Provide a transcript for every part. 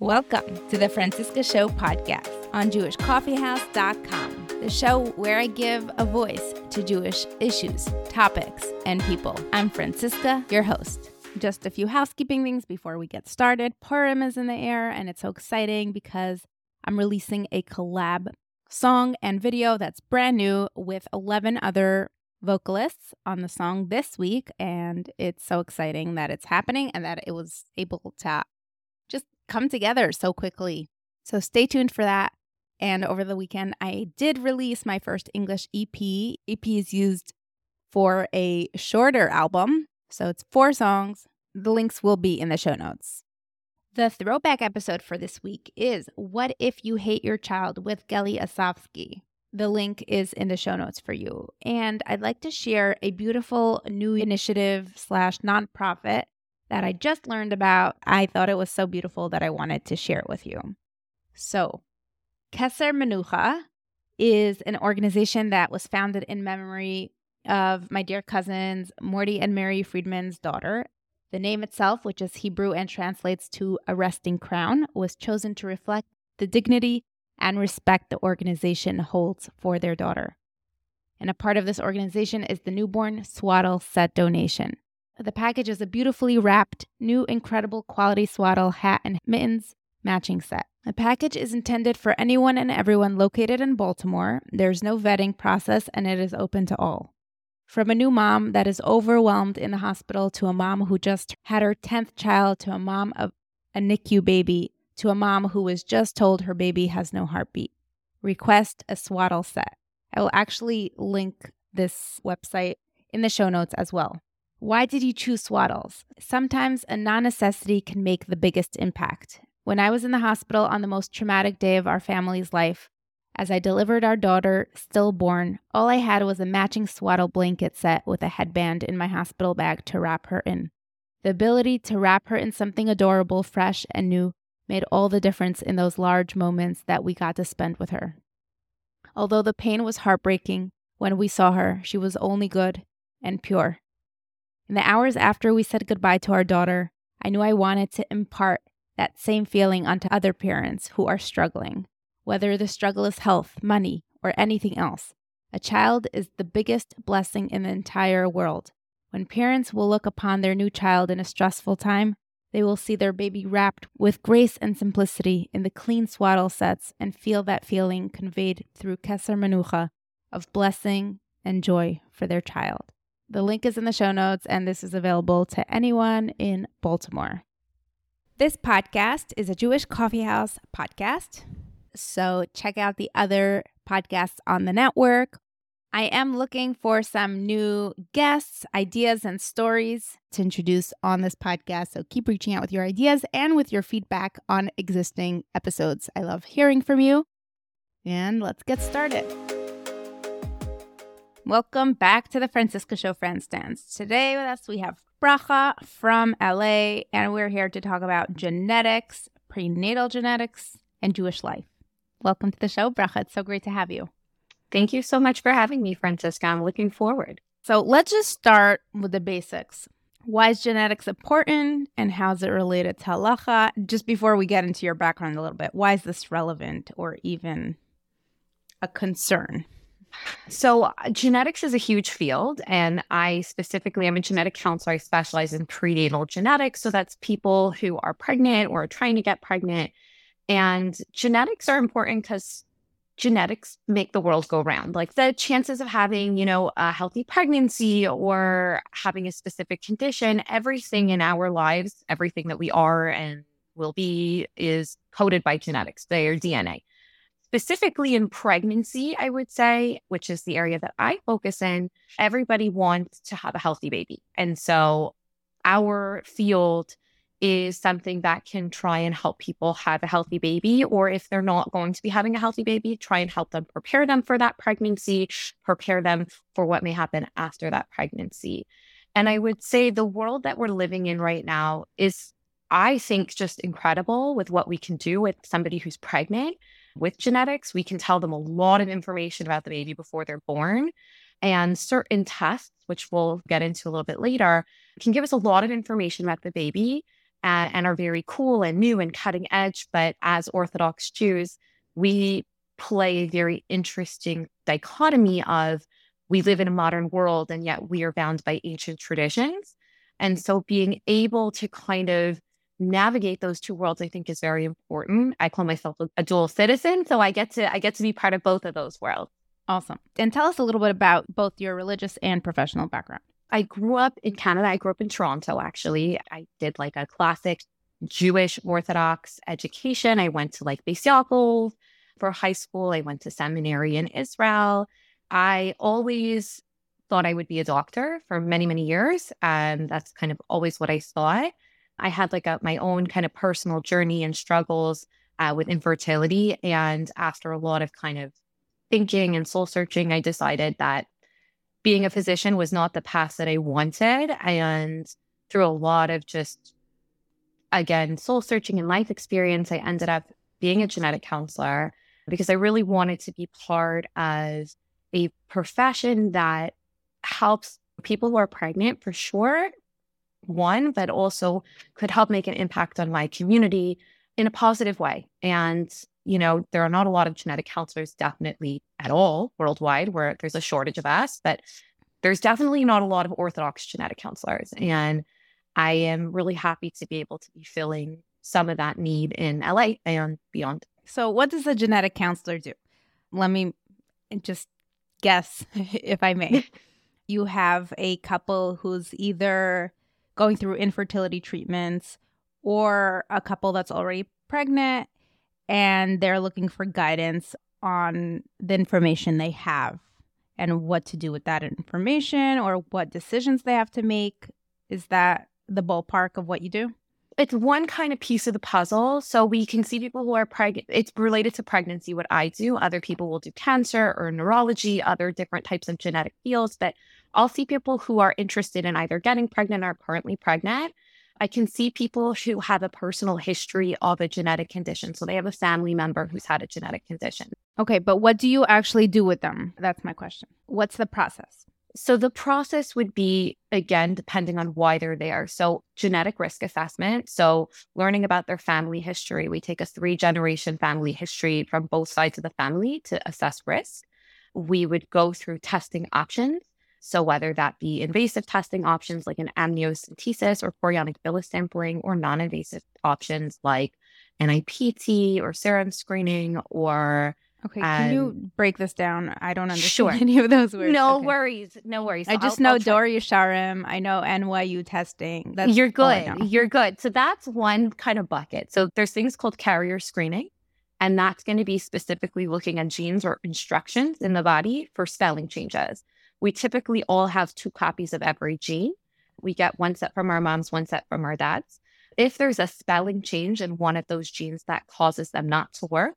Welcome to the Franciska Show podcast on JewishCoffeehouse.com, the show where I give a voice to Jewish issues, topics, and people. I'm Franciska, your host. Just a few housekeeping things before we get started. Purim is in the air, and it's so exciting because I'm releasing a collab song and video that's brand new with 11 other vocalists on the song this week. And it's so exciting that it's happening and that it was able to come together so quickly. So stay tuned for that. And over the weekend, I did release my first English EP. EP is used for a shorter album. So it's four songs. The links will be in the show notes. The throwback episode for this week is What If You Hate Your Child with Gelly Asovski. The link is in the show notes for you. And I'd like to share a beautiful new initiative slash nonprofit that I just learned about. I thought it was so beautiful that I wanted to share it with you. So, Keser Menucha is an organization that was founded in memory of my dear cousins, Morty and Mary Friedman's daughter. The name itself, which is Hebrew and translates to a resting crown, was chosen to reflect the dignity and respect the organization holds for their daughter. And a part of this organization is the newborn swaddle set donation. The package is a beautifully wrapped, new, incredible quality swaddle, hat, and mittens matching set. The package is intended for anyone and everyone located in Baltimore. There's no vetting process and it is open to all. From a new mom that is overwhelmed in the hospital to a mom who just had her 10th child to a mom of a NICU baby to a mom who was just told her baby has no heartbeat. Request a swaddle set. I will actually link this website in the show notes as well. Why did you choose swaddles? Sometimes a non necessity can make the biggest impact. When I was in the hospital on the most traumatic day of our family's life, as I delivered our daughter, stillborn, all I had was a matching swaddle blanket set with a headband in my hospital bag to wrap her in. The ability to wrap her in something adorable, fresh, and new made all the difference in those large moments that we got to spend with her. Although the pain was heartbreaking, when we saw her, she was only good and pure. In the hours after we said goodbye to our daughter, I knew I wanted to impart that same feeling onto other parents who are struggling. Whether the struggle is health, money, or anything else, a child is the biggest blessing in the entire world. When parents will look upon their new child in a stressful time, they will see their baby wrapped with grace and simplicity in the clean swaddle sets and feel that feeling conveyed through Keser Menucha of blessing and joy for their child. The link is in the show notes, and this is available to anyone in Baltimore. This podcast is a Jewish coffeehouse podcast. So check out the other podcasts on the network. I am looking for some new guests, ideas, and stories to introduce on this podcast. So keep reaching out with your ideas and with your feedback on existing episodes. I love hearing from you. And let's get started. Welcome back to the Franciska Show Friends Dance. Today with us we have Bracha from LA, and we're here to talk about genetics, prenatal genetics, and Jewish life. Welcome to the show, Bracha. It's so great to have you. Thank you so much for having me, Franciska. I'm looking forward. So let's just start with the basics. Why is genetics important and how is it related to halacha? Just before we get into your background a little bit, why is this relevant or even a concern? So, uh, genetics is a huge field, and I specifically am a genetic counselor. I specialize in prenatal genetics. So, that's people who are pregnant or trying to get pregnant. And genetics are important because genetics make the world go round. Like the chances of having, you know, a healthy pregnancy or having a specific condition, everything in our lives, everything that we are and will be is coded by genetics, their DNA specifically in pregnancy, I would say, which is the area that I focus in, everybody wants to have a healthy baby. And so our field is something that can try and help people have a healthy baby, or if they're not going to be having a healthy baby, try and help them prepare them for that pregnancy, prepare them for what may happen after that pregnancy. And I would say the world that we're living in right now is, I think, just incredible with what we can do with somebody who's pregnant with genetics, we can tell them a lot of information about the baby before they're born. And certain tests, which we'll get into a little bit later, can give us a lot of information about the baby and, and are very cool and new and cutting edge. But as Orthodox Jews, we play a very interesting dichotomy of we live in a modern world and yet we are bound by ancient traditions. And so being able to kind of navigate those two worlds i think is very important. I call myself a, dual citizen so i get to i get to be part of both of those worlds. Awesome. And tell us a little bit about both your religious and professional background. I grew up in canada. I grew up in toronto actually. I did like a classic jewish orthodox education. I went to like Yaakov for high school. I went to seminary in israel. I always thought i would be a doctor for many many years and that's kind of always what i thought I had like a, my own kind of personal journey and struggles uh, with infertility. And after a lot of kind of thinking and soul searching, I decided that being a physician was not the path that I wanted. And through a lot of just, again, soul searching and life experience, I ended up being a genetic counselor because I really wanted to be part of a profession that helps people who are pregnant for sure, one, but also could help make an impact on my community in a positive way. And, you know, there are not a lot of genetic counselors, definitely at all worldwide, where there's a shortage of us, but there's definitely not a lot of Orthodox genetic counselors. And I am really happy to be able to be filling some of that need in LA and beyond. So, what does a genetic counselor do? Let me just guess, if I may. you have a couple who's either going through infertility treatments or a couple that's already pregnant and they're looking for guidance on the information they have and what to do with that information or what decisions they have to make. Is that the ballpark of what you do? It's one kind of piece of the puzzle. So we can see people who are pregnant. It's related to pregnancy, what I do. Other people will do cancer or neurology, other different types of genetic fields. But I'll see people who are interested in either getting pregnant or currently pregnant. I can see people who have a personal history of a genetic condition. So they have a family member who's had a genetic condition. Okay, but what do you actually do with them? That's my question. What's the process? So the process would be, again, depending on why they're there. So genetic risk assessment. So learning about their family history. We take a three generation family history from both sides of the family to assess risk. We would go through testing options. So, whether that be invasive testing options like an amniocentesis or chorionic villus sampling, or non invasive options like NIPT or serum screening or Okay, can you um, break this down? I don't understand sure. any of those words. No okay. worries, no worries. I just I'll, know I'll Dor Yesharim. I know NYU testing. That's You're good. You're good. So that's one kind of bucket. So there's things called carrier screening, and that's going to be specifically looking at genes or instructions in the body for spelling changes. We typically all have two copies of every gene. We get one set from our moms, one set from our dads. If there's a spelling change in one of those genes that causes them not to work,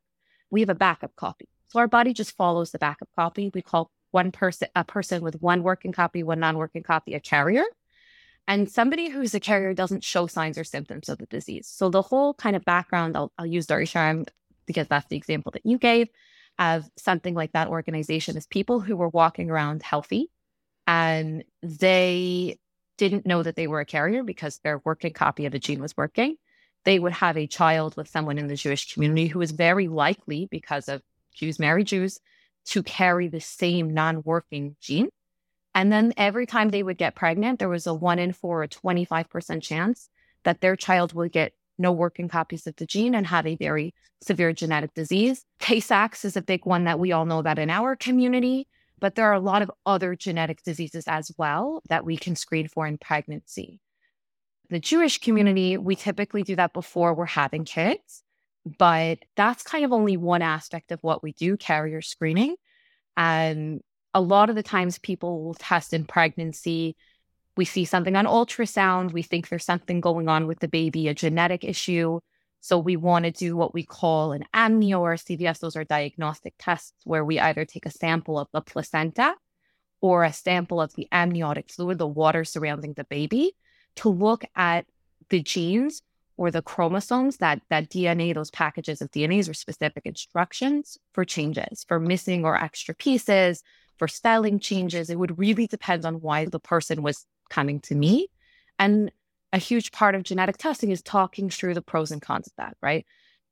we have a backup copy. So our body just follows the backup copy. We call one person a person with one working copy, one non-working copy a carrier. And somebody who's a carrier doesn't show signs or symptoms of the disease. So the whole kind of background, I'll, I'll use Dor Yesharim because that's the example that you gave of something like that organization is people who were walking around healthy and they didn't know that they were a carrier because their working copy of the gene was working. They would have a child with someone in the Jewish community who is very likely, because of Jews marry Jews, to carry the same non working gene. And then every time they would get pregnant, there was a one in four or 25% chance that their child would get no working copies of the gene and have a very severe genetic disease. Tay Sachs is a big one that we all know about in our community, but there are a lot of other genetic diseases as well that we can screen for in pregnancy. The Jewish community, we typically do that before we're having kids, but that's kind of only one aspect of what we do carrier screening. And a lot of the times people will test in pregnancy we see something on ultrasound, we think there's something going on with the baby, a genetic issue. So we want to do what we call an amnio or CVS. Those are diagnostic tests where we either take a sample of the placenta or a sample of the amniotic fluid, the water surrounding the baby, to look at the genes or the chromosomes that that DNA, those packages of DNAs or specific instructions for changes, for missing or extra pieces, for spelling changes. It would really depend on why the person was coming to me. And a huge part of genetic testing is talking through the pros and cons of that, right?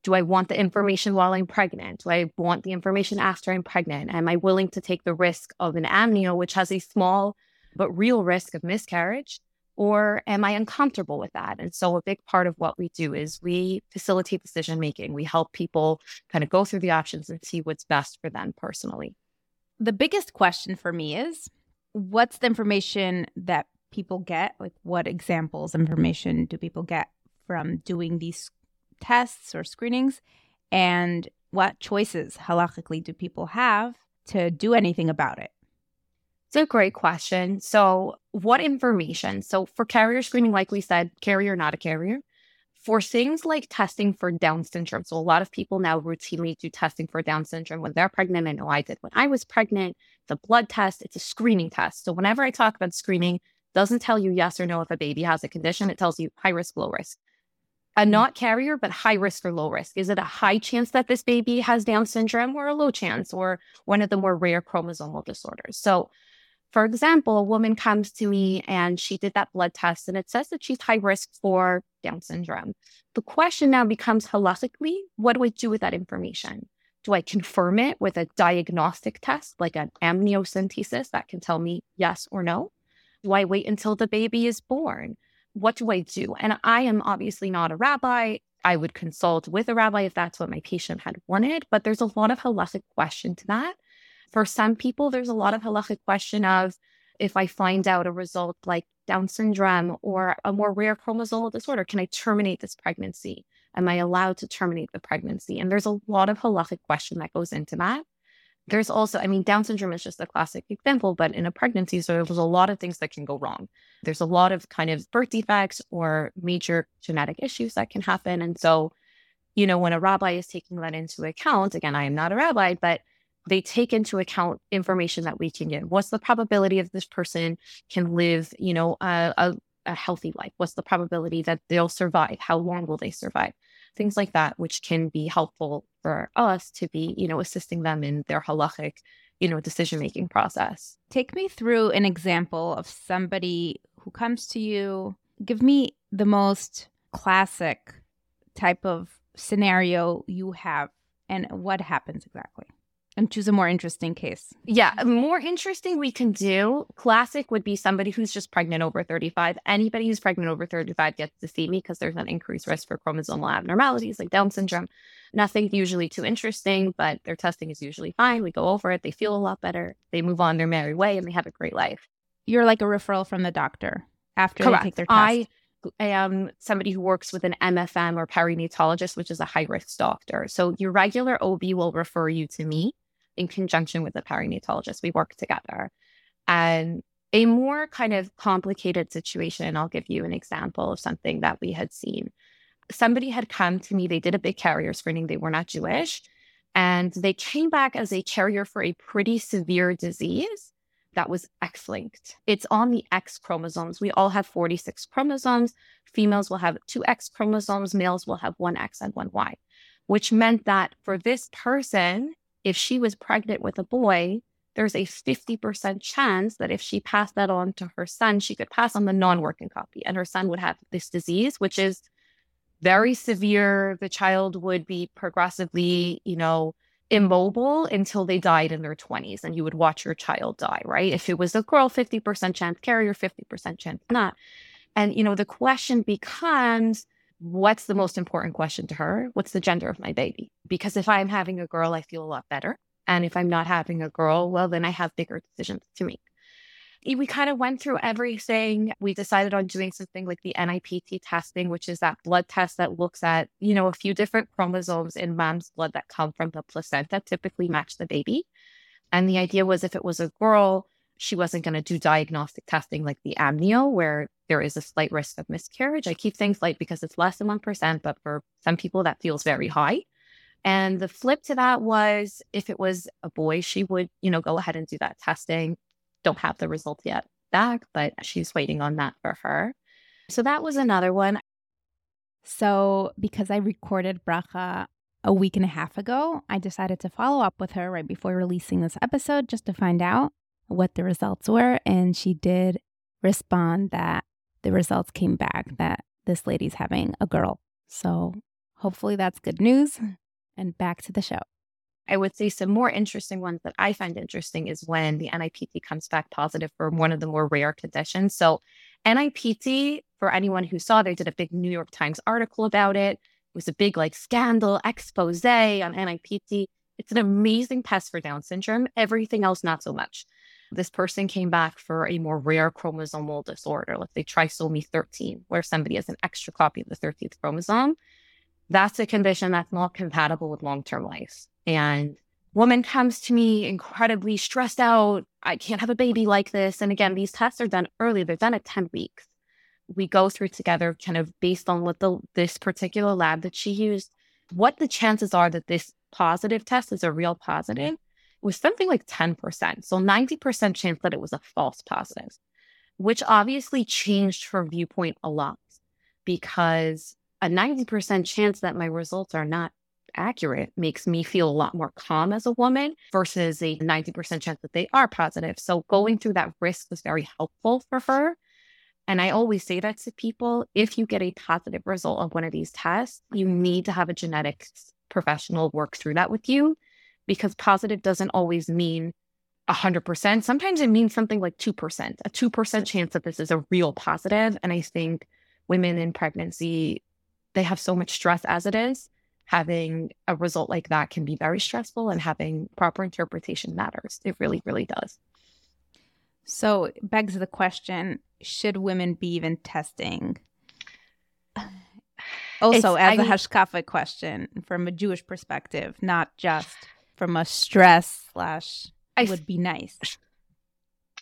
Do I want the information while I'm pregnant? Do I want the information after I'm pregnant? Am I willing to take the risk of an amnio, which has a small but real risk of miscarriage? Or am I uncomfortable with that? And so, a big part of what we do is we facilitate decision making. We help people kind of go through the options and see what's best for them personally. The biggest question for me is what's the information that people get? Like, what examples information do people get from doing these tests or screenings? And what choices halachically do people have to do anything about it? It's a great question. So, what information? So, for carrier screening, like we said, carrier, not a carrier. For things like testing for Down syndrome, so a lot of people now routinely do testing for Down syndrome when they're pregnant. I know I did when I was pregnant. A blood test, it's a screening test. So, whenever I talk about screening, doesn't tell you yes or no if a baby has a condition. It tells you high risk, low risk. A mm. not carrier, but high risk or low risk. Is it a high chance that this baby has Down syndrome or a low chance or one of the more rare chromosomal disorders? So, for example, a woman comes to me and she did that blood test and it says that she's high risk for Down syndrome. The question now becomes halachically, what do I do with that information? Do I confirm it with a diagnostic test like an amniocentesis that can tell me yes or no? Do I wait until the baby is born? What do I do? And I am obviously not a rabbi. I would consult with a rabbi if that's what my patient had wanted, but there's a lot of halachic question to that. For some people, there's a lot of halachic question of if I find out a result like Down syndrome or a more rare chromosomal disorder, can I terminate this pregnancy? Am I allowed to terminate the pregnancy? And there's a lot of halachic question that goes into that. There's also, I mean, Down syndrome is just a classic example, but in a pregnancy, so there's a lot of things that can go wrong. There's a lot of kind of birth defects or major genetic issues that can happen. And so, you know, when a rabbi is taking that into account, again, I am not a rabbi, but they take into account information that we can get. What's the probability of this person can live, you know, a, a, a healthy life? What's the probability that they'll survive? How long will they survive? Things like that, which can be helpful for us to be, you know, assisting them in their halachic, you know, decision making process. Take me through an example of somebody who comes to you. Give me the most classic type of scenario you have and what happens exactly and choose a more interesting case. Yeah, more interesting we can do. Classic would be somebody who's just pregnant over 35. Anybody who's pregnant over 35 gets to see me because there's an increased risk for chromosomal abnormalities like Down syndrome. Nothing usually too interesting, but their testing is usually fine. We go over it, they feel a lot better, they move on their merry way, and they have a great life. You're like a referral from the doctor after Correct. they take their test. I am somebody who works with an MFM or perinatologist, which is a high risk doctor. So your regular OB will refer you to me in conjunction with a perinatologist. We work together. And a more kind of complicated situation, I'll give you an example of something that we had seen. Somebody had come to me, they did a big carrier screening, they were not Jewish, and they came back as a carrier for a pretty severe disease that was X linked. It's on the X chromosomes. We all have 46 chromosomes. Females will have two X chromosomes, males will have one X and one Y, which meant that for this person, if she was pregnant with a boy, there's a 50% chance that if she passed that on to her son, she could pass on the non working copy and her son would have this disease, which is very severe. The child would be progressively, you know, immobile until they died in their 20s and you would watch your child die, right? If it was a girl, 50% chance carrier, 50% chance not. And, you know, the question becomes what's the most important question to her? What's the gender of my baby? Because if I'm having a girl, I feel a lot better. And if I'm not having a girl, well, then I have bigger decisions to make. We kind of went through everything. We decided on doing something like the NIPT testing, which is that blood test that looks at, you know, a few different chromosomes in mom's blood that come from the placenta, typically match the baby. And the idea was if it was a girl, she wasn't going to do diagnostic testing like the amnio, where there is a slight risk of miscarriage. I keep things light because it's less than 1%, but for some people, that feels very high. And the flip to that was if it was a boy, she would, you know, go ahead and do that testing. Don't have the results yet back, but she's waiting on that for her. So that was another one. So because I recorded Bracha a week and a half ago, I decided to follow up with her right before releasing this episode just to find out what the results were. And she did respond that the results came back that this lady's having a girl. So hopefully that's good news. And back to the show. I would say some more interesting ones that I find interesting is when the NIPT comes back positive for one of the more rare conditions. So, NIPT, for anyone who saw, they did a big New York Times article about it. It was a big like scandal expose on NIPT. It's an amazing test for Down syndrome. Everything else, not so much. This person came back for a more rare chromosomal disorder, let's say trisomy 13, where somebody has an extra copy of the 13th chromosome. That's a condition that's not compatible with long term life. And woman comes to me incredibly stressed out. I can't have a baby like this. And again, these tests are done early, they're done at 10 weeks. We go through together, kind of based on what the this particular lab that she used, what the chances are that this positive test is a real positive was something like 10%. So 90% chance that it was a false positive, which obviously changed her viewpoint a lot because a 90% chance that my results are not accurate makes me feel a lot more calm as a woman versus a 90% chance that they are positive. So going through that risk was very helpful for her. And I always say that to people if you get a positive result of one of these tests, you need to have a genetics professional work through that with you because positive doesn't always mean 100%. Sometimes it means something like 2%, a 2% chance that this is a real positive. And I think women in pregnancy, they have so much stress as it is having a result like that can be very stressful and having proper interpretation matters. It really, really does. So it begs the question should women be even testing? Also, it's, as I, a hashkafa question from a Jewish perspective, not just from a stress slash would be nice.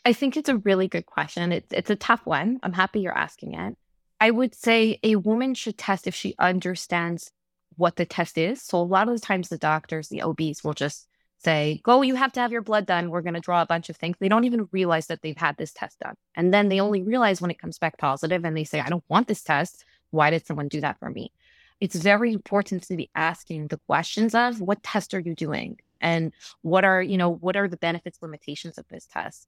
I think it's a really good question. It's it's a tough one. I'm happy you're asking it. I would say a woman should test if she understands what the test is. So a lot of the times the doctors, the OBs will just say, go, you have to have your blood done. We're going to draw a bunch of things. They don't even realize that they've had this test done. And then they only realize when it comes back positive and they say, I don't want this test. Why did someone do that for me? It's very important to be asking the questions of what test are you doing? And what are, you know, what are the benefits, limitations of this test?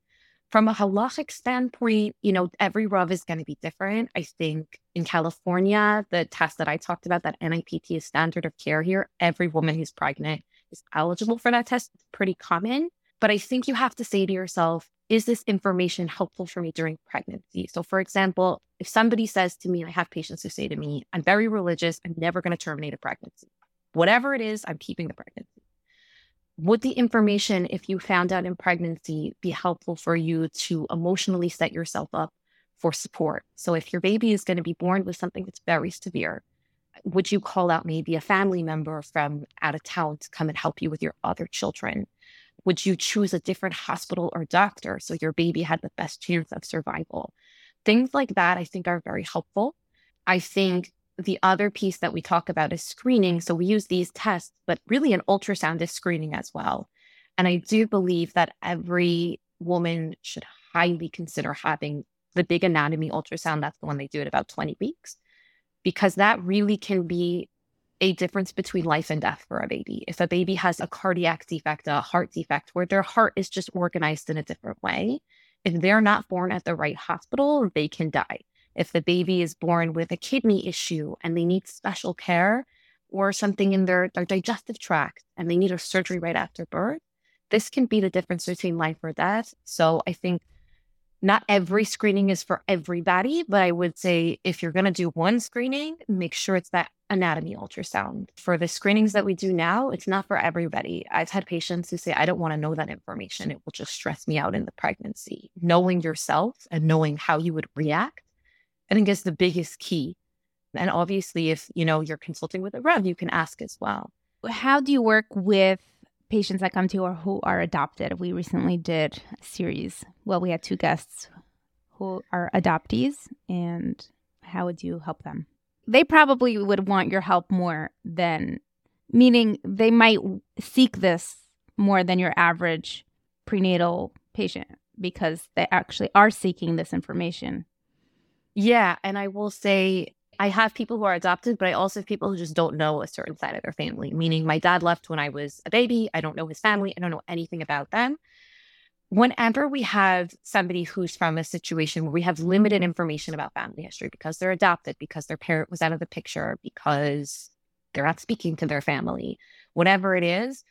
From a halachic standpoint, you know, every Rav is going to be different. I think in California, the test that I talked about, that NIPT is standard of care here. Every woman who's pregnant is eligible for that test. It's pretty common. But I think you have to say to yourself, is this information helpful for me during pregnancy? So, for example, if somebody says to me, I have patients who say to me, I'm very religious, I'm never going to terminate a pregnancy. Whatever it is, I'm keeping the pregnancy would the information, if you found out in pregnancy, be helpful for you to emotionally set yourself up for support? So, if your baby is going to be born with something that's very severe, would you call out maybe a family member from out of town to come and help you with your other children? Would you choose a different hospital or doctor so your baby had the best chance of survival? Things like that, I think, are very helpful. I think the other piece that we talk about is screening. So we use these tests, but really an ultrasound is screening as well. And I do believe that every woman should highly consider having the big anatomy ultrasound. That's the one they do at about 20 weeks, because that really can be a difference between life and death for a baby. If a baby has a cardiac defect, a heart defect, where their heart is just organized in a different way, if they're not born at the right hospital, they can die if the baby is born with a kidney issue and they need special care or something in their, their digestive tract and they need a surgery right after birth, this can be the difference between life or death. So I think not every screening is for everybody, but I would say if you're going to do one screening, make sure it's that anatomy ultrasound. For the screenings that we do now, it's not for everybody. I've had patients who say, I don't want to know that information. It will just stress me out in the pregnancy. Knowing yourself and knowing how you would react I think is the biggest key. And obviously, if you know you're consulting with a Rav, you can ask as well. How do you work with patients that come to you or who are adopted? We recently did a series. Well, we had two guests who are adoptees, and how would you help them? They probably would want your help more than, meaning they might seek this more than your average prenatal patient because they actually are seeking this information yeah. And I will say, I have people who are adopted, but I also have people who just don't know a certain side of their family, meaning my dad left when I was a baby. I don't know his family. I don't know anything about them. whenever we have somebody who's from a situation where we have limited information about family history because they're adopted, because their parent was out of the picture, because they're not speaking to their family, whatever it is,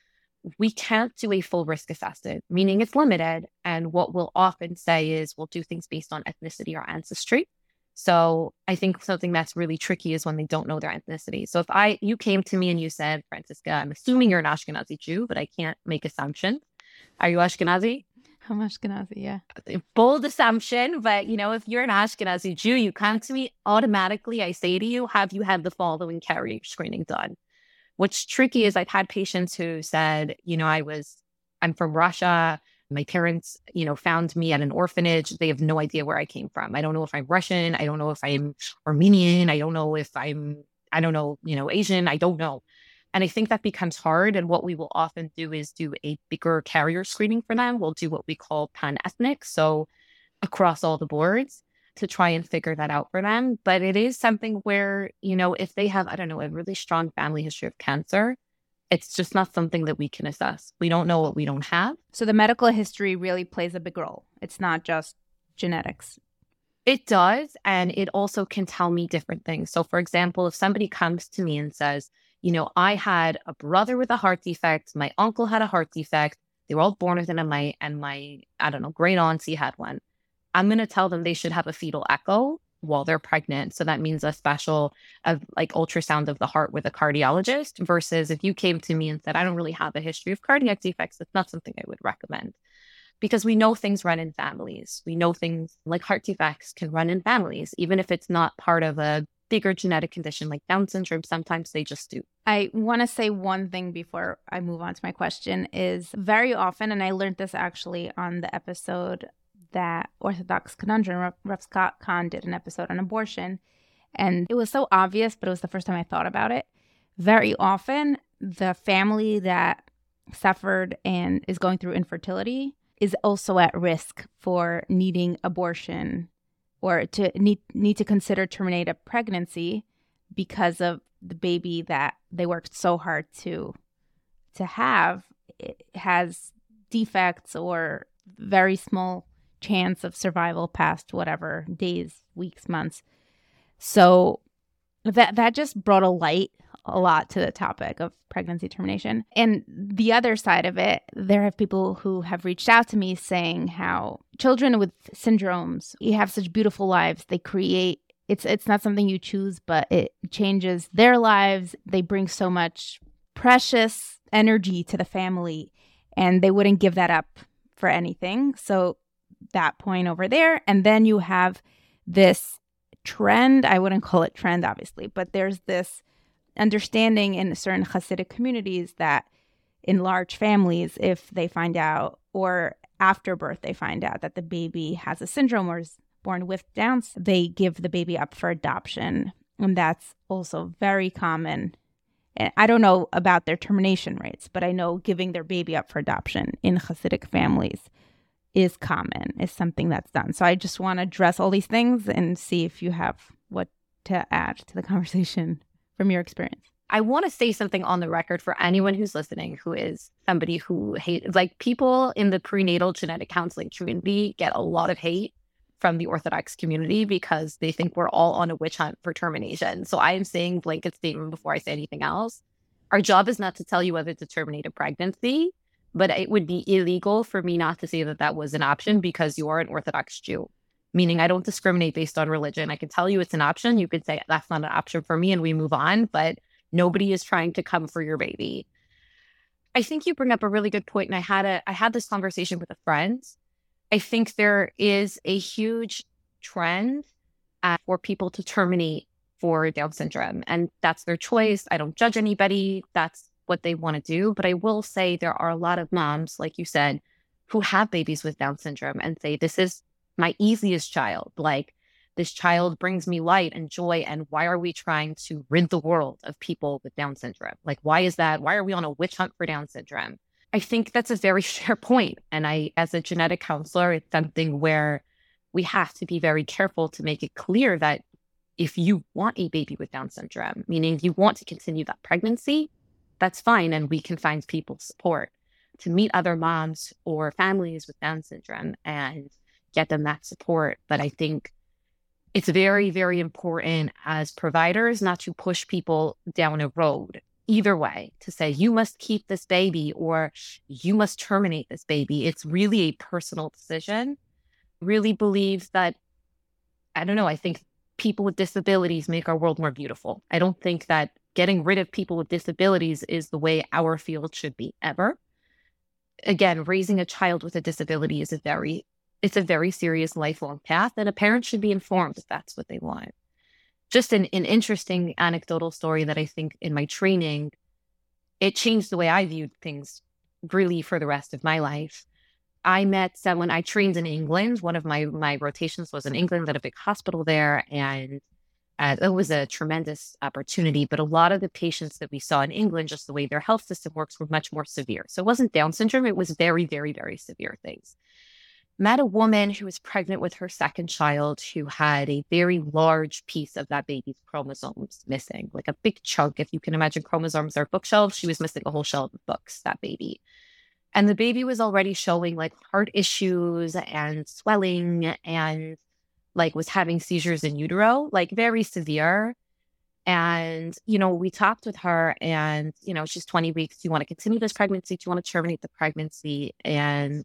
we can't do a full risk assessment, meaning it's limited. And what we'll often say is we'll do things based on ethnicity or ancestry. So I think something that's really tricky is when they don't know their ethnicity. So if I you came to me and you said, Franciska, I'm assuming you're an Ashkenazi Jew, but I can't make assumptions. Are you Ashkenazi? I'm Ashkenazi, yeah. Uh, bold assumption, but you know, if you're an Ashkenazi Jew, you come to me automatically. I say to you, have you had the following carrier screening done? What's tricky is I've had patients who said, you know, I was, I'm from Russia. My parents, you know, found me at an orphanage. They have no idea where I came from. I don't know if I'm Russian. I don't know if I'm Armenian. I don't know if I'm, I don't know, you know, Asian. I don't know. And I think that becomes hard. And what we will often do is do a bigger carrier screening for them. We'll do what we call pan ethnic. So across all the boards to try and figure that out for them. But it is something where, you know, if they have, I don't know, a really strong family history of cancer, it's just not something that we can assess. We don't know what we don't have. So the medical history really plays a big role. It's not just genetics. It does. And it also can tell me different things. So, for example, if somebody comes to me and says, you know, I had a brother with a heart defect, my uncle had a heart defect, they were all born with it, and my, and my, I don't know, great auntie had one. I'm going to tell them they should have a fetal echo while they're pregnant. So that means a special of like ultrasound of the heart with a cardiologist versus if you came to me and said, I don't really have a history of cardiac defects, it's not something I would recommend. Because we know things run in families. We know things like heart defects can run in families, even if it's not part of a bigger genetic condition like Down syndrome. Sometimes they just do. I want to say one thing before I move on to my question is very often, and I learned this actually on the episode that Orthodox Conundrum, Rav Scott Kahn did an episode on abortion. And it was so obvious, but it was the first time I thought about it. Very often, the family that suffered and is going through infertility is also at risk for needing abortion or to need, need to consider terminate a pregnancy because of the baby that they worked so hard to to have it has defects or very small chance of survival past whatever days, weeks, months. So that that just brought a light a lot to the topic of pregnancy termination. And the other side of it, there have people who have reached out to me saying how children with syndromes, you have such beautiful lives. They create it's it's not something you choose, but it changes their lives. They bring so much precious energy to the family and they wouldn't give that up for anything. So that point over there. And then you have this trend. I wouldn't call it trend, obviously, but there's this understanding in certain Hasidic communities that in large families, if they find out or after birth they find out that the baby has a syndrome or is born with Downs, they give the baby up for adoption. And that's also very common. And I don't know about their termination rates, but I know giving their baby up for adoption in Hasidic families is common, is something that's done. So I just want to address all these things and see if you have what to add to the conversation from your experience. I want to say something on the record for anyone who's listening who is somebody who hates, like people in the prenatal genetic counseling community get a lot of hate from the Orthodox community because they think we're all on a witch hunt for termination. So I am saying blanket statement before I say anything else. Our job is not to tell you whether to terminate a pregnancy but it would be illegal for me not to say that that was an option because you are an Orthodox Jew. Meaning, I don't discriminate based on religion. I can tell you it's an option. You could say that's not an option for me and we move on, but nobody is trying to come for your baby. I think you bring up a really good point, and I had a I had this conversation with a friend. I think there is a huge trend uh, for people to terminate for Down syndrome, and that's their choice. I don't judge anybody. That's what they want to do. But I will say there are a lot of moms, like you said, who have babies with Down syndrome and say, This is my easiest child. Like, this child brings me light and joy. And why are we trying to rid the world of people with Down syndrome? Like, why is that? Why are we on a witch hunt for Down syndrome? I think that's a very fair point. And I, as a genetic counselor, it's something where we have to be very careful to make it clear that if you want a baby with Down syndrome, meaning you want to continue that pregnancy, that's fine. And we can find people support to meet other moms or families with Down syndrome and get them that support. But I think it's very, very important as providers not to push people down a road either way to say, you must keep this baby or you must terminate this baby. It's really a personal decision. Really believe that, I don't know, I think people with disabilities make our world more beautiful. I don't think that getting rid of people with disabilities is the way our field should be ever. Again, raising a child with a disability is a very it's a very serious lifelong path and a parent should be informed if that's what they want. Just an, an interesting anecdotal story that I think in my training, it changed the way I viewed things really for the rest of my life. I met someone I trained in England. One of my my rotations was in England at a big hospital there, and it was a tremendous opportunity. But a lot of the patients that we saw in England, just the way their health system works, were much more severe. So it wasn't Down syndrome; it was very, very, very severe things. Met a woman who was pregnant with her second child, who had a very large piece of that baby's chromosomes missing, like a big chunk. If you can imagine chromosomes are bookshelves, she was missing a whole shelf of books. That baby. And the baby was already showing like heart issues and swelling and like was having seizures in utero, like very severe. And, you know, we talked with her and, you know, she's 20 weeks. Do you want to continue this pregnancy? Do you want to terminate the pregnancy? And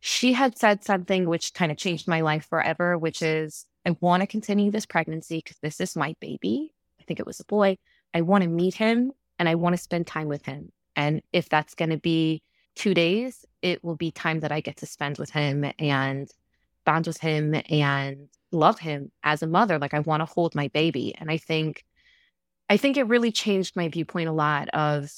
she had said something which kind of changed my life forever, which is, I want to continue this pregnancy because this is my baby. I think it was a boy. I want to meet him and I want to spend time with him. And if that's going to be two days, it will be time that I get to spend with him and bond with him and love him as a mother. Like I want to hold my baby. And I think, I think it really changed my viewpoint a lot of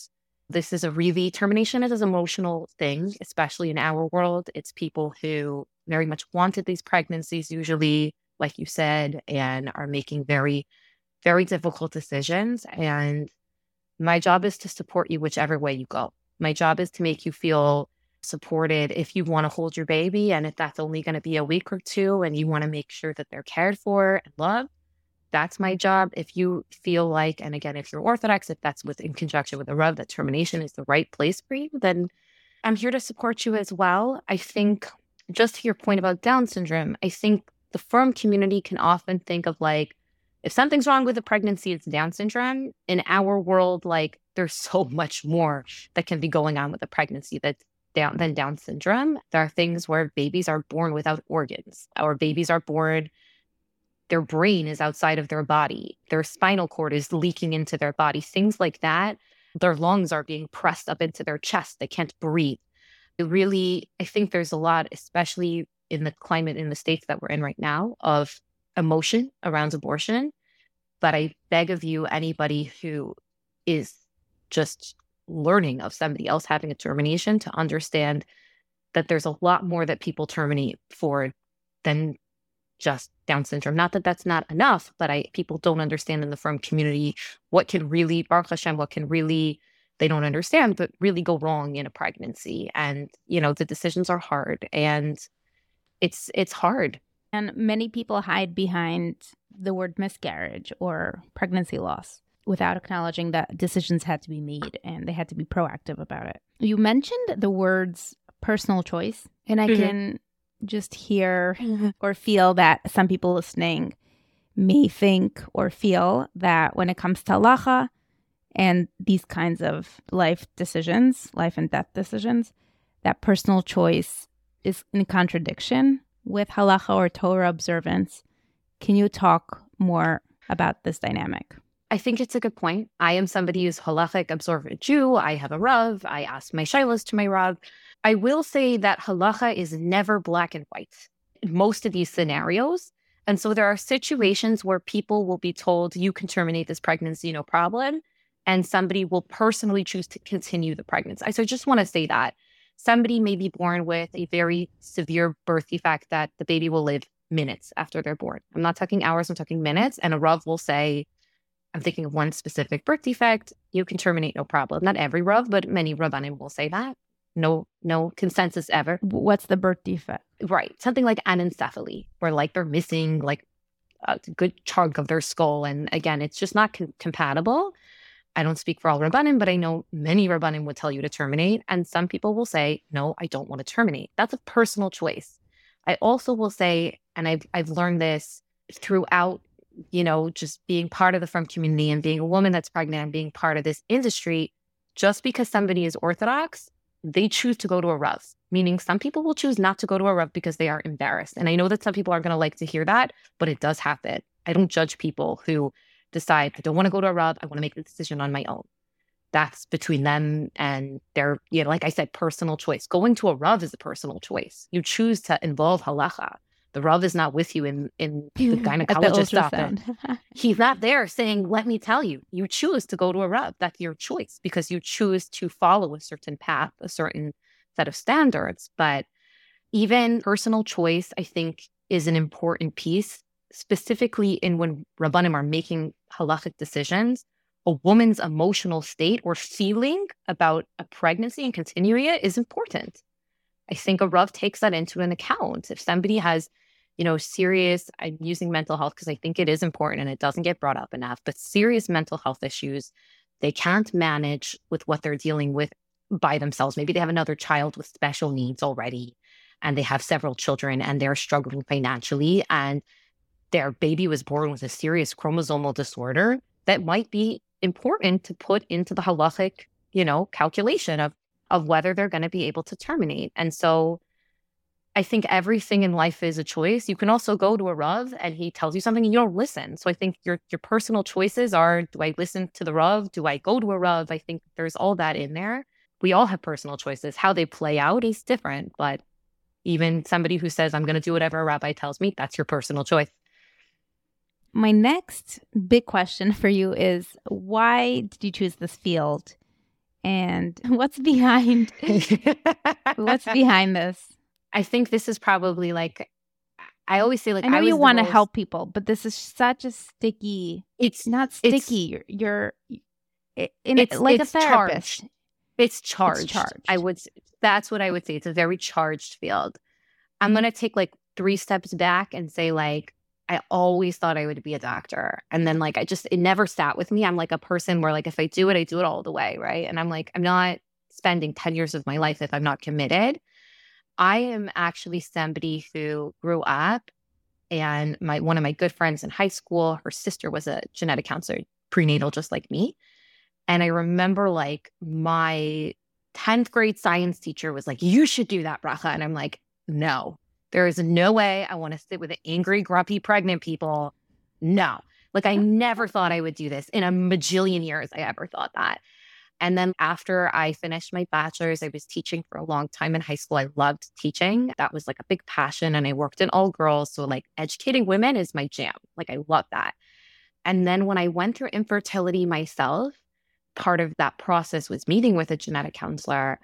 this is a really termination is an emotional thing, especially in our world. It's people who very much wanted these pregnancies, usually, like you said, and are making very, very difficult decisions. And my job is to support you whichever way you go. My job is to make you feel supported if you want to hold your baby. And if that's only going to be a week or two and you want to make sure that they're cared for and loved, that's my mm-hmm. job. If you feel like, and again, if you're Orthodox, if that's with in conjunction with a Rav, that termination is the right place for you, then I'm here to support you as well. I think just to your point about Down syndrome, I think the frum community can often think of like, if something's wrong with a pregnancy, it's Down syndrome. In our world, like there's so much more that can be going on with a pregnancy that's down than Down syndrome. There are things where babies are born without organs. Our babies are born, their brain is outside of their body, their spinal cord is leaking into their body, things like that. Their lungs are being pressed up into their chest. They can't breathe. It really, I think there's a lot, especially in the climate in the states that we're in right now, of emotion around abortion. But I beg of you, anybody who is just learning of somebody else having a termination to understand that there's a lot more that people terminate for than just Down syndrome. Not that that's not enough, but I people don't understand in the frum community what can really Baruch Hashem, what can really they don't understand, but really go wrong in a pregnancy. And you know the decisions are hard, and it's it's hard. And many people hide behind the word miscarriage or pregnancy loss without acknowledging that decisions had to be made and they had to be proactive about it. You mentioned the words personal choice, and I mm-hmm. can just hear mm-hmm. or feel that some people listening may think or feel that when it comes to halacha and these kinds of life decisions, life and death decisions, that personal choice is in contradiction with halacha or Torah observance. Can you talk more about this dynamic? I think it's a good point. I am somebody who's halachic observant Jew. I have a Rav. I ask my shilas to my Rav. I will say that halacha is never black and white in most of these scenarios. And so there are situations where people will be told, you can terminate this pregnancy, no problem. And somebody will personally choose to continue the pregnancy. So I just want to say that somebody may be born with a very severe birth defect that the baby will live minutes after they're born. I'm not talking hours, I'm talking minutes. And a Rav will say, I'm thinking of one specific birth defect, you can terminate no problem. Not every Rav, but many Rabbanim will say that. No, no consensus ever. What's the birth defect? Right. Something like anencephaly, where like they're missing like a good chunk of their skull. And again, it's just not com- compatible. I don't speak for all Rabbanim, but I know many Rabbanim would tell you to terminate. And some people will say, no, I don't want to terminate. That's a personal choice. I also will say, and I've, I've learned this throughout, you know, just being part of the frum community and being a woman that's pregnant and being part of this industry, just because somebody is Orthodox, they choose to go to a Rav, meaning some people will choose not to go to a Rav because they are embarrassed. And I know that some people are going to like to hear that, but it does happen. I don't judge people who decide, I don't want to go to a Rav, I want to make the decision on my own. That's between them and their, you know, like I said, personal choice. Going to a Rav is a personal choice. You choose to involve halacha. The Rav is not with you in, in the gynecologist office. He's not there saying, let me tell you, you choose to go to a Rav. That's your choice because you choose to follow a certain path, a certain set of standards. But even personal choice, I think, is an important piece specifically in when Rabbanim are making halachic decisions, a woman's emotional state or feeling about a pregnancy and continuing it is important. I think a Rav takes that into an account. If somebody has, you know, serious, I'm using mental health because I think it is important and it doesn't get brought up enough, but serious mental health issues, they can't manage with what they're dealing with by themselves. Maybe they have another child with special needs already and they have several children and they're struggling financially and their baby was born with a serious chromosomal disorder that might be important to put into the halachic, you know, calculation of of whether they're going to be able to terminate. And so I think everything in life is a choice. You can also go to a Rav and he tells you something and you don't listen. So I think your your personal choices are do I listen to the Rav? Do I go to a Rav? I think there's all that in there. We all have personal choices. How they play out is different, but even somebody who says I'm going to do whatever a rabbi tells me, that's your personal choice my next big question for you is why did you choose this field? And what's behind what's behind this? I think this is probably like I always say like I know I you want to help people, but this is such a sticky. It's not sticky. It's, you're, you're in it's, like it's a therapist. Charged. It's charged. It's charged. I would. That's what I would say. It's a very charged field. I'm mm-hmm. gonna take like three steps back and say like I always thought I would be a doctor. And then like I just it never sat with me. I'm like a person where like if I do it, I do it all the way, right? And I'm like I'm not spending 10 years of my life if I'm not committed. I am actually somebody who grew up and my one of my good friends in high school, her sister was a genetic counselor, prenatal just like me. And I remember like my 10th grade science teacher was like, you should do that, Bracha. And I'm like, no, there is no way I want to sit with angry, grumpy, pregnant people. No. Like I never thought I would do this in a bajillion years. I ever thought that. And then after I finished my bachelor's, I was teaching for a long time in high school. I loved teaching. That was like a big passion. And I worked in all girls. So, like, educating women is my jam. Like, I love that. And then when I went through infertility myself, part of that process was meeting with a genetic counselor.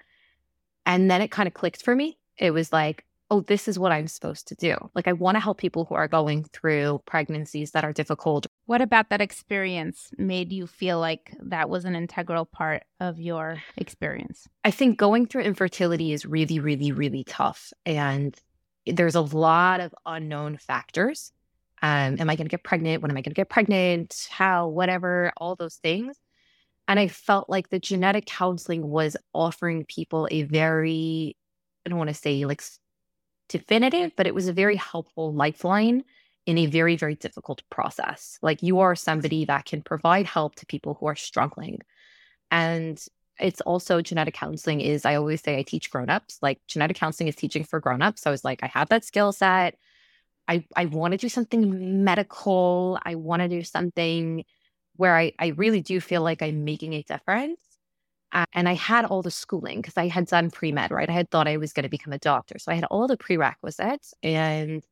And then it kind of clicked for me. It was like, oh, this is what I'm supposed to do. Like, I want to help people who are going through pregnancies that are difficult. What about that experience made you feel like that was an integral part of your experience? I think going through infertility is really, really, really tough. And there's a lot of unknown factors. Um, am I going to get pregnant? When am I going to get pregnant? How? Whatever, all those things. And I felt like the genetic counseling was offering people a very, I don't want to say like definitive, but it was a very helpful lifeline in a very, very difficult process. Like you are somebody that can provide help to people who are struggling. And it's also genetic counseling is I always say I teach grown-ups. Like genetic counseling is teaching for grown-ups. So I was like, I have that skill set. I, I want to do something medical. I want to do something where I, I really do feel like I'm making a difference. And I had all the schooling because I had done pre med, right? I had thought I was going to become a doctor. So I had all the prerequisites. And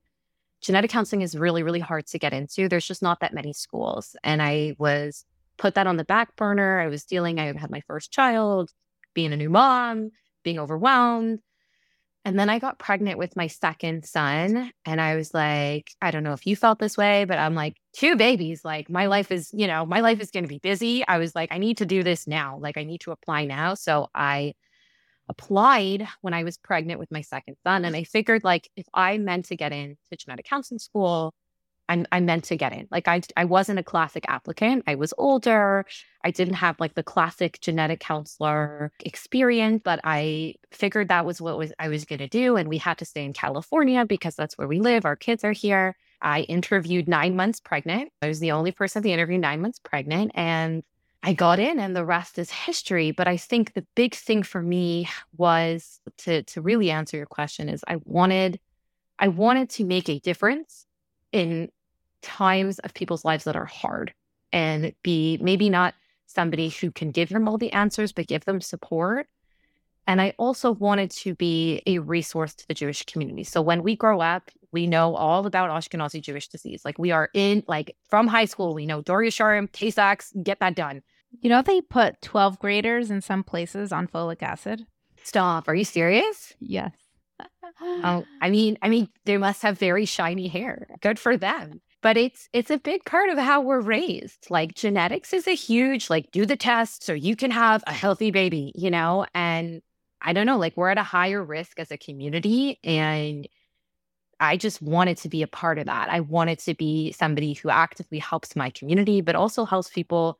genetic counseling is really, really hard to get into. There's just not that many schools. And I was put that on the back burner. I was dealing, I had my first child, being a new mom, being overwhelmed. And then I got pregnant with my second son. And I was like, I don't know if you felt this way, but I'm like, two babies. Like, my life is, you know, my life is going to be busy. I was like, I need to do this now. Like, I need to apply now. So I applied when I was pregnant with my second son. And I figured, like, if I meant to get into genetic counseling school, I'm I meant to get in. Like I I wasn't a classic applicant. I was older. I didn't have like the classic genetic counselor experience, but I figured that was what was I was going to do and we had to stay in California because that's where we live. Our kids are here. I interviewed 9 months pregnant. I was the only person at the interview 9 months pregnant and I got in and the rest is history. But I think the big thing for me was to to really answer your question is I wanted I wanted to make a difference in times of people's lives that are hard and be maybe not somebody who can give them all the answers, but give them support. And I also wanted to be a resource to the Jewish community. So when we grow up, we know all about Ashkenazi Jewish disease. Like we are in, like from high school, we know Dor Yesharim, Tay-Sachs, get that done. You know, they put 12 graders in some places on folic acid. Stop. Are you serious? Yes. oh, I mean, I mean, they must have very shiny hair. Good for them but it's it's a big part of how we're raised like genetics is a huge like do the test so you can have a healthy baby you know and i don't know like we're at a higher risk as a community and i just wanted to be a part of that. I wanted to be somebody who actively helps my community but also helps people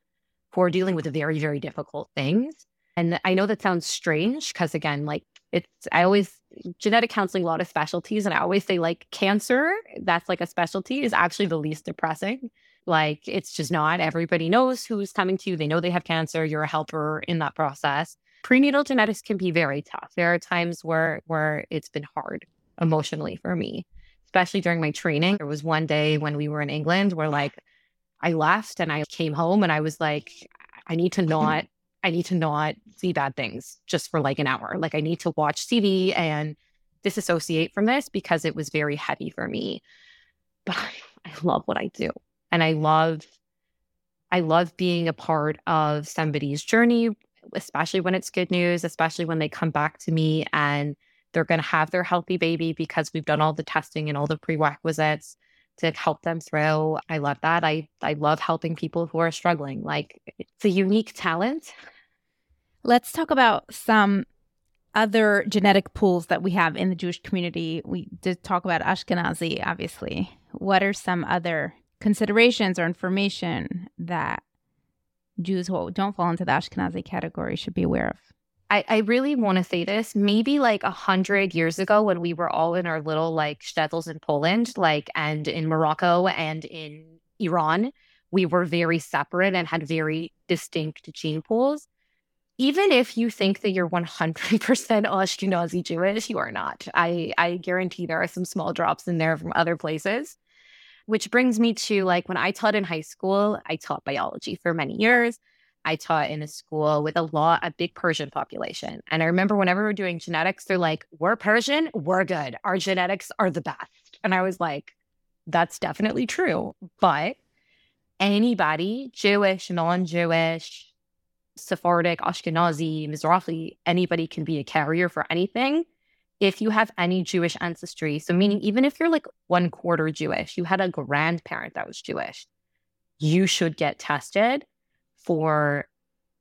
who are dealing with very very difficult things. And i know that sounds strange because again like it's i always genetic counseling a lot of specialties and i always say like cancer that's like a specialty is actually the least depressing. Like it's just not. Everybody knows who's coming to you. They know they have cancer. You're a helper in that process prenatal genetics can be very tough there are times where where it's been hard emotionally for me especially during my training there was one day when we were in england where like i left and i came home and i was like i need to not I need to not see bad things just for like an hour. Like I need to watch TV and disassociate from this because it was very heavy for me. But I, I love what I do. And I love I love being a part of somebody's journey, especially when it's good news, especially when they come back to me and they're going to have their healthy baby because we've done all the testing and all the prerequisites to help them through. I love that. I I love helping people who are struggling. Like it's a unique talent Let's talk about some other genetic pools that we have in the Jewish community. We did talk about Ashkenazi, obviously. What are some other considerations or information that Jews who don't fall into the Ashkenazi category should be aware of? I, I really want to say this. Maybe like a hundred years ago, when we were all in our little like shtetls in Poland, like and in Morocco and in Iran, we were very separate and had very distinct gene pools even if you think that you're 100% Ashkenazi Jewish, you are not. I, I guarantee there are some small drops in there from other places. Which brings me to like when I taught in high school, I taught biology for many years. I taught in a school with a lot, a big Persian population. And I remember whenever we are doing genetics, they're like, we're Persian, we're good. Our genetics are the best. And I was like, that's definitely true. But anybody, Jewish, non Jewish, Sephardic, Ashkenazi, Mizrahi, anybody can be a carrier for anything if you have any Jewish ancestry. So, meaning even if you're like one quarter Jewish, you had a grandparent that was Jewish, you should get tested for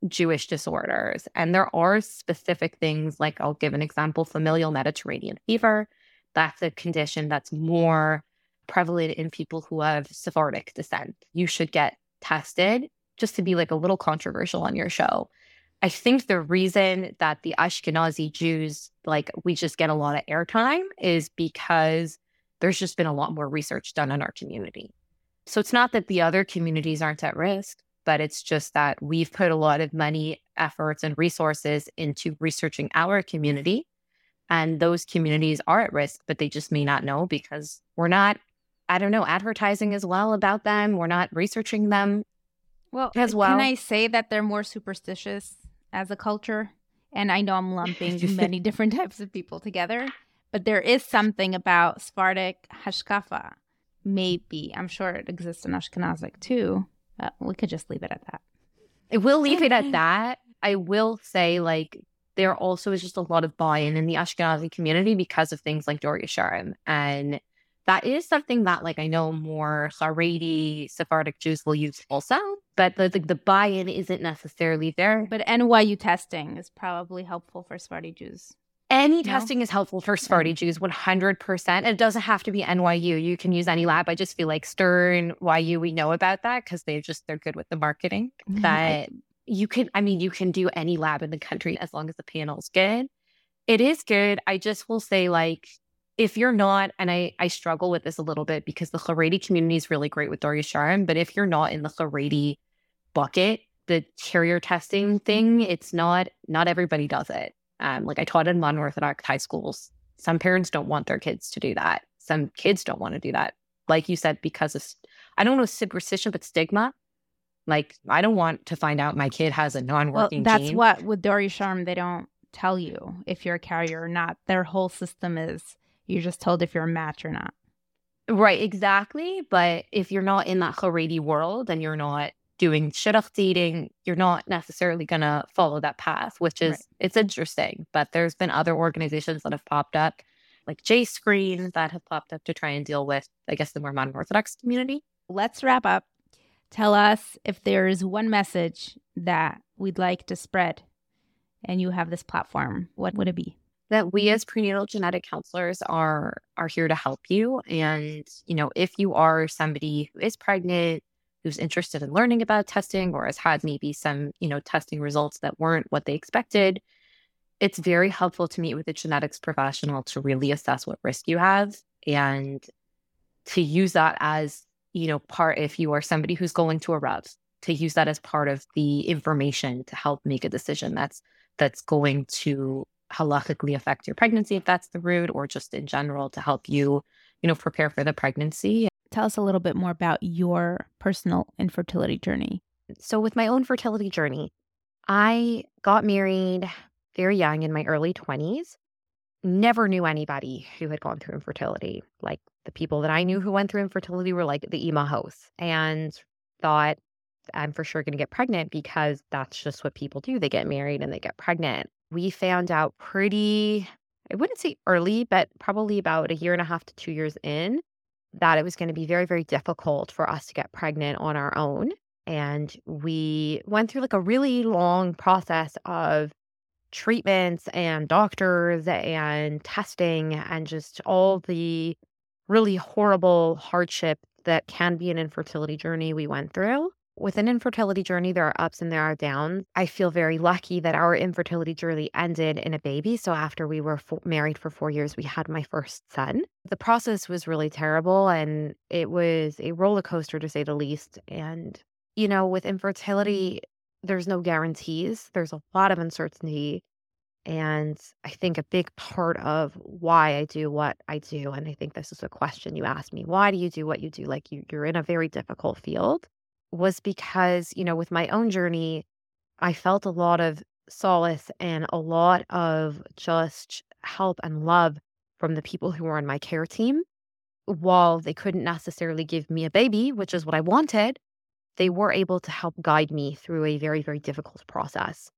Jewish disorders. And there are specific things, like I'll give an example familial Mediterranean fever. That's a condition that's more prevalent in people who have Sephardic descent. You should get tested just to be like a little controversial on your show. I think the reason that the Ashkenazi Jews, like we just get a lot of airtime is because there's just been a lot more research done in our community. So it's not that the other communities aren't at risk, but it's just that we've put a lot of money, efforts, and resources into researching our community. And those communities are at risk, but they just may not know because we're not, I don't know, advertising as well about them. We're not researching them well, as well. Can I say that they're more superstitious as a culture? And I know I'm lumping many different types of people together, but there is something about Sephardic hashkafa. Maybe I'm sure it exists in Ashkenazic too. But we could just leave it at that. I will leave it at that. I will say, like, there also is just a lot of buy-in in the Ashkenazi community because of things like Dor Yesharim and that is something that like I know more Haredi Sephardic Jews will use also, but the, the, the buy-in isn't necessarily there. But NYU testing is probably helpful for Sephardi Jews. Any no? testing is helpful for Sephardi Jews, 100%. It doesn't have to be NYU. You can use any lab. I just feel like Stern, YU, we know about that because they just, they're good with the marketing. Mm-hmm. But you can, I mean, you can do any lab in the country as long as the panel's good. It is good. I just will say, like, if you're not, and I, I struggle with this a little bit because the Haredi community is really great with Dor Yesharim, but if you're not in the Haredi bucket, the carrier testing thing, it's not, not everybody does it. Um, like I taught in modern Orthodox high schools. Some parents don't want their kids to do that. Some kids don't want to do that. Like you said, because of, I don't know superstition, but stigma. Like I don't want to find out my kid has a non-working. Well, that's gene. what with Dor Yesharim, they don't tell you if you're a carrier or not. Their whole system is you're just told if you're a match or not. Right, exactly. But if you're not in that Haredi world and you're not doing shidduch dating, you're not necessarily going to follow that path, which is, right. it's interesting. But there's been other organizations that have popped up, like J Screen, that have popped up to try and deal with, I guess, the more modern Orthodox community. Let's wrap up. Tell us if there is one message that we'd like to spread and you have this platform, what would it be? That we mm-hmm. as prenatal genetic counselors are are here to help you. And you know if you are somebody who is pregnant who's interested in learning about testing or has had maybe some you know testing results that weren't what they expected it's very helpful to meet with a genetics professional to really assess what risk you have and to use that as you know part if you are somebody who's going to a Rav to use that as part of the information to help make a decision that's that's going to halachically affect your pregnancy if that's the route or just in general to help you you know prepare for the pregnancy? Tell us a little bit more about your personal infertility journey. So with my own fertility journey i got married very young in my early 20s never knew anybody who had gone through infertility. Like the people that i knew who went through infertility were like the imahos and thought i'm for sure going to get pregnant because that's just what people do. They get married and they get pregnant we found out pretty, I wouldn't say early, but probably about a year and a half to two years in, that it was going to be very, very difficult for us to get pregnant on our own. And we went through like a really long process of treatments and doctors and testing and just all the really horrible hardship that can be an infertility journey we went through with an infertility journey, there are ups and there are downs. I feel very lucky that our infertility journey ended in a baby. So after we were fo- married for four years, we had my first son. The process was really terrible and it was a roller coaster to say the least. And, you know, with mm. infertility, there's no guarantees, there's a lot of uncertainty. And I think a big part of why I do what I do, and I think this is a question you asked me why do you do what you do? Like you, you're in a very difficult field was because, you know, with my own journey, I felt a lot of solace and a lot of just help and love from the people who were on my care team. While they couldn't necessarily give me a baby, which is what I wanted, they were able to help guide me through a very, very difficult process.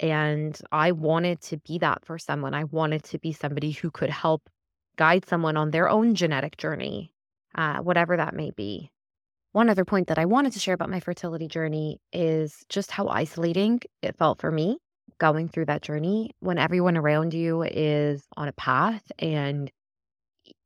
And I wanted to be that for someone. I wanted to be somebody who could help guide someone on their own genetic journey, uh, whatever that may be. One other point that I wanted to share about my fertility journey is just how isolating it felt for me going through that journey when everyone around you is on a path and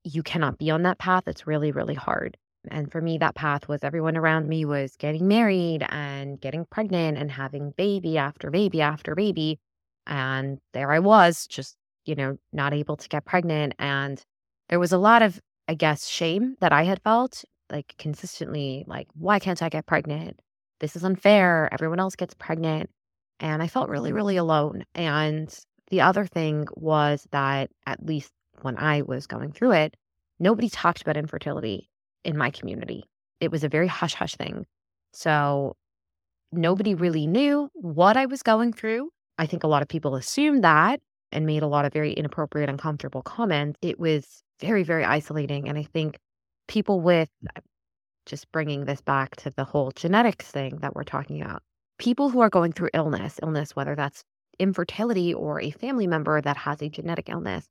you cannot be on that path. It's really, really hard. And for me, that path was everyone around me was getting married and getting pregnant and having baby after baby after baby. And there I was, just, you know, not able to get pregnant. And there was a lot of, I guess, shame that I had felt like consistently like why can't i get pregnant? This is unfair. Everyone else gets pregnant. And i felt really really alone. And the other thing was that at least when i was going through it nobody talked about infertility in my community. It was a very hush hush thing. So nobody really knew what i was going through. I think a lot of people assumed that and made a lot of very inappropriate uncomfortable comments. It was very very isolating. And i think people with just bringing this back to the whole genetics thing that we're talking about. People who are going through illness, illness, whether that's infertility or a family member that has a genetic illness,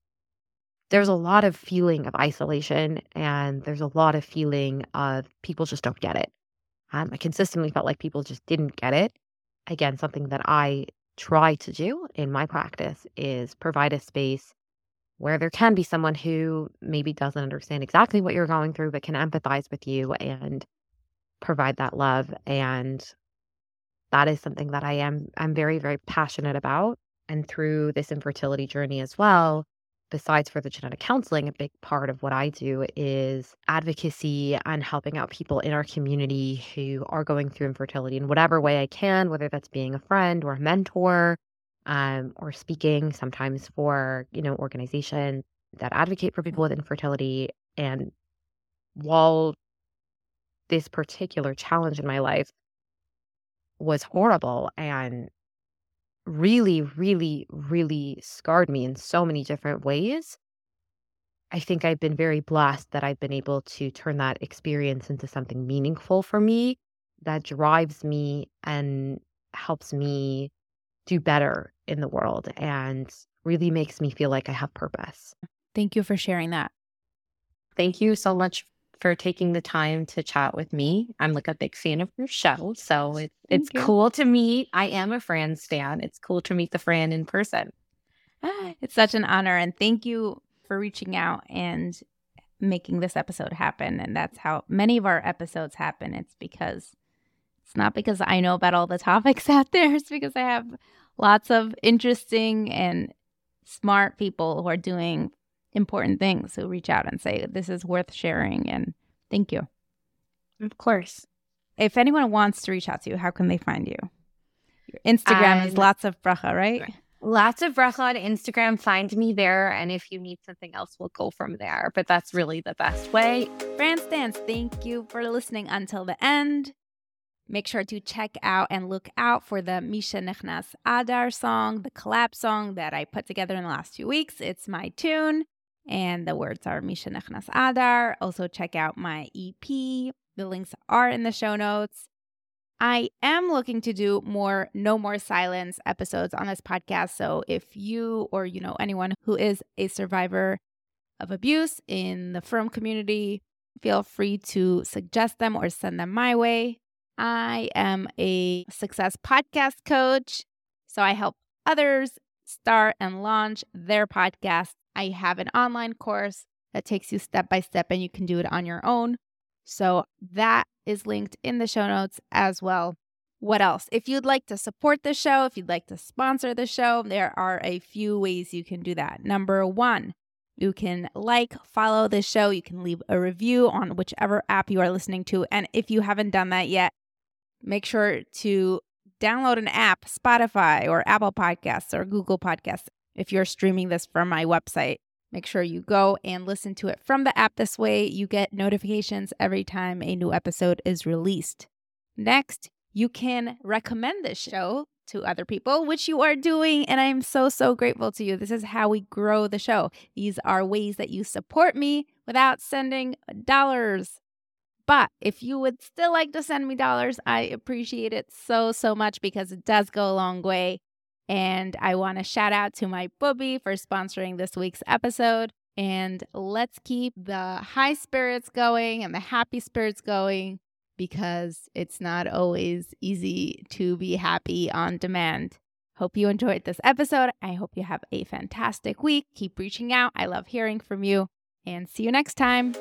there's a lot of feeling of isolation and there's a lot of feeling of people just don't get it. Um, I consistently felt like people just didn't get it. Again, something that I try to do in my practice is provide a space where there can be someone who maybe doesn't understand exactly what you're going through, but can empathize with you and provide that love. And that is something that I am I'm very, very passionate about. And through this infertility journey as well, besides for the genetic counseling, a big part of what I do is advocacy and helping out people in our community who are going through infertility in whatever way I can, whether that's being a friend or a mentor, um, or speaking sometimes for, you know, organizations that advocate for people with infertility. And while this particular challenge in my life was horrible and really, really, really scarred me in so many different ways. I think I've been very blessed that I've been able to turn that experience into something meaningful for me that drives me and helps me do better in the world and really makes me feel like I have purpose. Thank you for sharing that. Thank you so much for taking the time to chat with me. I'm like a big fan of your show. So it, it's cool to meet. I am a Fran Stan. It's cool to meet the Fran in person. Ah, it's such an honor. And thank you for reaching out and making this episode happen. And that's how many of our episodes happen. It's because it's not because I know about all the topics out there, it's because I have lots of interesting and smart people who are doing important things who reach out and say, This is worth sharing. And thank you. Of course. If anyone wants to reach out to you, how can they find you? Your Instagram um, is lots of bracha, right? Lots of bracha on Instagram. Find me there. And if you need something else, we'll go from there. But that's really the best way. Fran Stans, thank you for listening until the end. Make sure to check out and look out for the Mishenichnas Adar song, the collab song that I put together in the last few weeks. It's my tune and the words are Mishenichnas Adar. Also, check out my EP. The links are in the show notes. I am looking to do more No More Silence episodes on this podcast. So if you or you know anyone who is a survivor of abuse in the frum community, feel free to suggest them or send them my way. I am a success podcast coach, so I help others start and launch their podcast I have an online course that takes you step by step and you can do it on your own. So that is linked in the show notes as well. What else? If you'd like to support the show, if you'd like to sponsor the show, there are a few ways you can do that. Number one, you can like, follow the show. You can leave a review on whichever app you are listening to. And if you haven't done that yet, make sure to download an app, Spotify or Apple Podcasts or Google Podcasts, if you're streaming this from my website. Make sure you go and listen to it from the app. This way, you get notifications every time a new episode is released. Next, you can recommend this show to other people, which you are doing. And I'm so, so grateful to you. This is how we grow the show. These are ways that you support me without sending dollars. But if you would still like to send me dollars, I appreciate it so, so much because it does go a long way. And I want to shout out to my bubby for sponsoring this week's episode. And let's keep the high spirits going and the happy spirits going because it's not always easy to be happy on demand. Hope you enjoyed this episode. I hope you have a fantastic week. Keep reaching out. I love hearing from you. And see you next time.